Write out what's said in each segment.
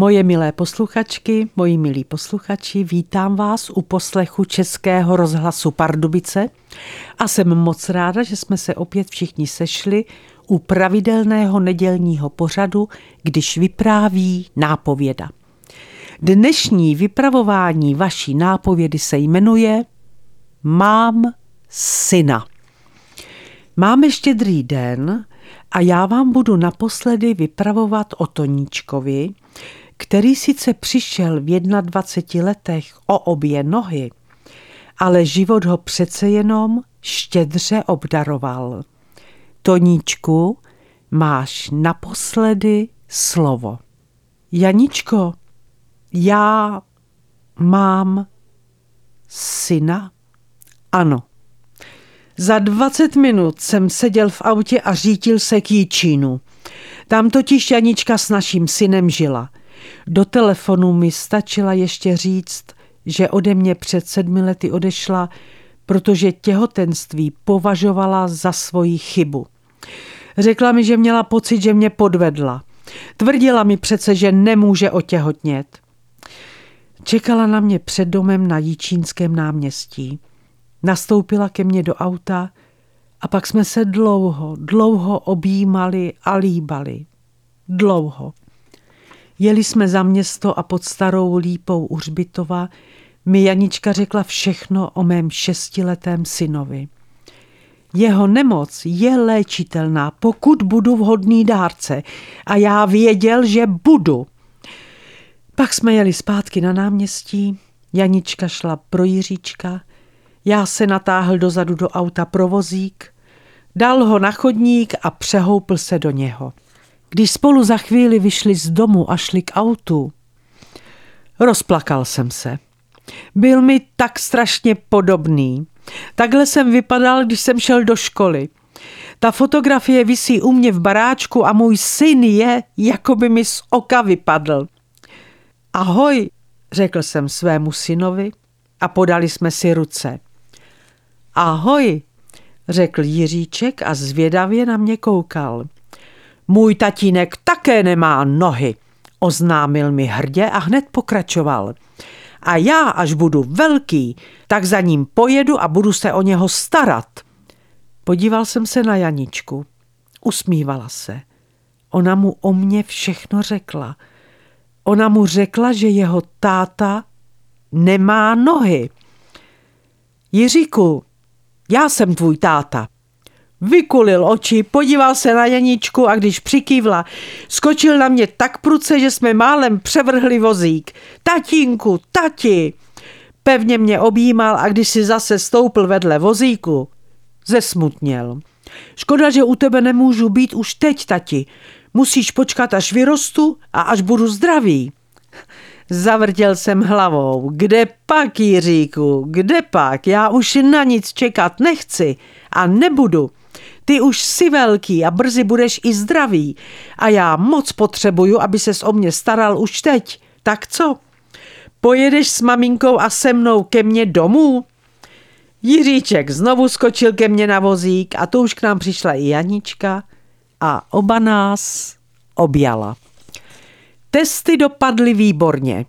Moje milé posluchačky, moji milí posluchači, vítám vás u poslechu Českého rozhlasu Pardubice a jsem moc ráda, že jsme se opět všichni sešli u pravidelného nedělního pořadu, když vypráví nápověda. Dnešní vypravování vaší nápovědy se jmenuje Mám syna. Máme štědrý den a já vám budu naposledy vypravovat o Toníčkovi, který sice přišel v 21 letech o obě nohy, ale život ho přece jenom štědře obdaroval. Toníčku, máš naposledy slovo. Janičko, já mám syna? Ano. Za 20 minut jsem seděl v autě a řítil se k Jíčínu. Tam totiž Janička s naším synem žila. Do telefonu mi stačila ještě říct, že ode mě před sedmi lety odešla, protože těhotenství považovala za svoji chybu. Řekla mi, že měla pocit, že mě podvedla. Tvrdila mi přece, že nemůže otěhotnět. Čekala na mě před domem na Jíčínském náměstí. Nastoupila ke mně do auta a pak jsme se dlouho, dlouho objímali a líbali. Dlouho. Jeli jsme za město a pod starou lípou u Hřbitova mi Janička řekla všechno o mém šestiletém synovi. Jeho nemoc je léčitelná, pokud budu vhodný dárce. A já věděl, že budu. Pak jsme jeli zpátky na náměstí, Janička šla pro Jiříčka, já se natáhl dozadu do auta provozík, dal ho na chodník a přehoupl se do něho. Když spolu za chvíli vyšli z domu a šli k autu, rozplakal jsem se. Byl mi tak strašně podobný. Takhle jsem vypadal, když jsem šel do školy. Ta fotografie visí u mě v baráčku a můj syn je, jako by mi z oka vypadl. Ahoj, řekl jsem svému synovi a podali jsme si ruce. Ahoj, řekl Jiříček a zvědavě na mě koukal. Můj tatínek také nemá nohy, oznámil mi hrdě a hned pokračoval. A já, až budu velký, tak za ním pojedu a budu se o něho starat. Podíval jsem se na Janičku. Usmívala se. Ona mu o mě všechno řekla. Ona mu řekla, že jeho táta nemá nohy. Jiříku, já jsem tvůj táta. Vykulil oči, podíval se na Janičku a když přikývla, skočil na mě tak pruce, že jsme málem převrhli vozík. Tatínku, tati! Pevně mě objímal a když si zase stoupl vedle vozíku, zesmutněl. Škoda, že u tebe nemůžu být už teď, tati. Musíš počkat, až vyrostu a až budu zdravý. Zavrtěl jsem hlavou. Kde pak, Jiříku, kde pak? Já už na nic čekat nechci a nebudu. Ty už jsi velký a brzy budeš i zdravý a já moc potřebuju, aby ses o mě staral už teď. Tak co? Pojedeš s maminkou a se mnou ke mně domů? Jiříček znovu skočil ke mně na vozík a to už k nám přišla i Janička a oba nás objala. Testy dopadly výborně.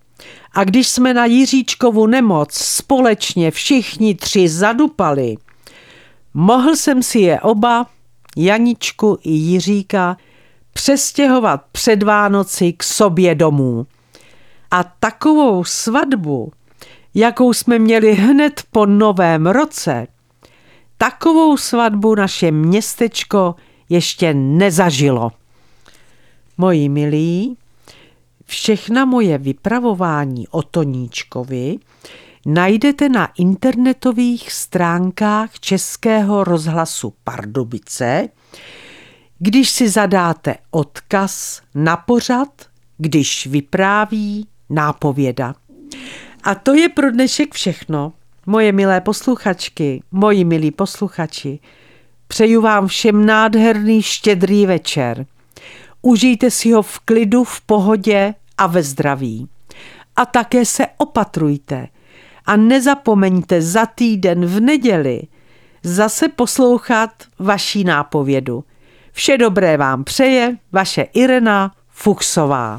A když jsme na Jiříčkovu nemoc společně všichni tři zadupali, mohl jsem si je oba, Janičku i Jiříka, přestěhovat před Vánoci k sobě domů. A takovou svatbu, jakou jsme měli hned po novém roce, takovou svatbu naše městečko ještě nezažilo. Moji milí, Všechna moje vypravování o Toníčkovi najdete na internetových stránkách Českého rozhlasu Pardubice, když si zadáte odkaz na pořad, když vypráví nápověda. A to je pro dnešek všechno. Moje milé posluchačky, moji milí posluchači, přeju vám všem nádherný štědrý večer. Užijte si ho v klidu, v pohodě a ve zdraví. A také se opatrujte. A nezapomeňte za týden v neděli zase poslouchat vaší nápovědu. Vše dobré vám přeje vaše Irena Fuchsová.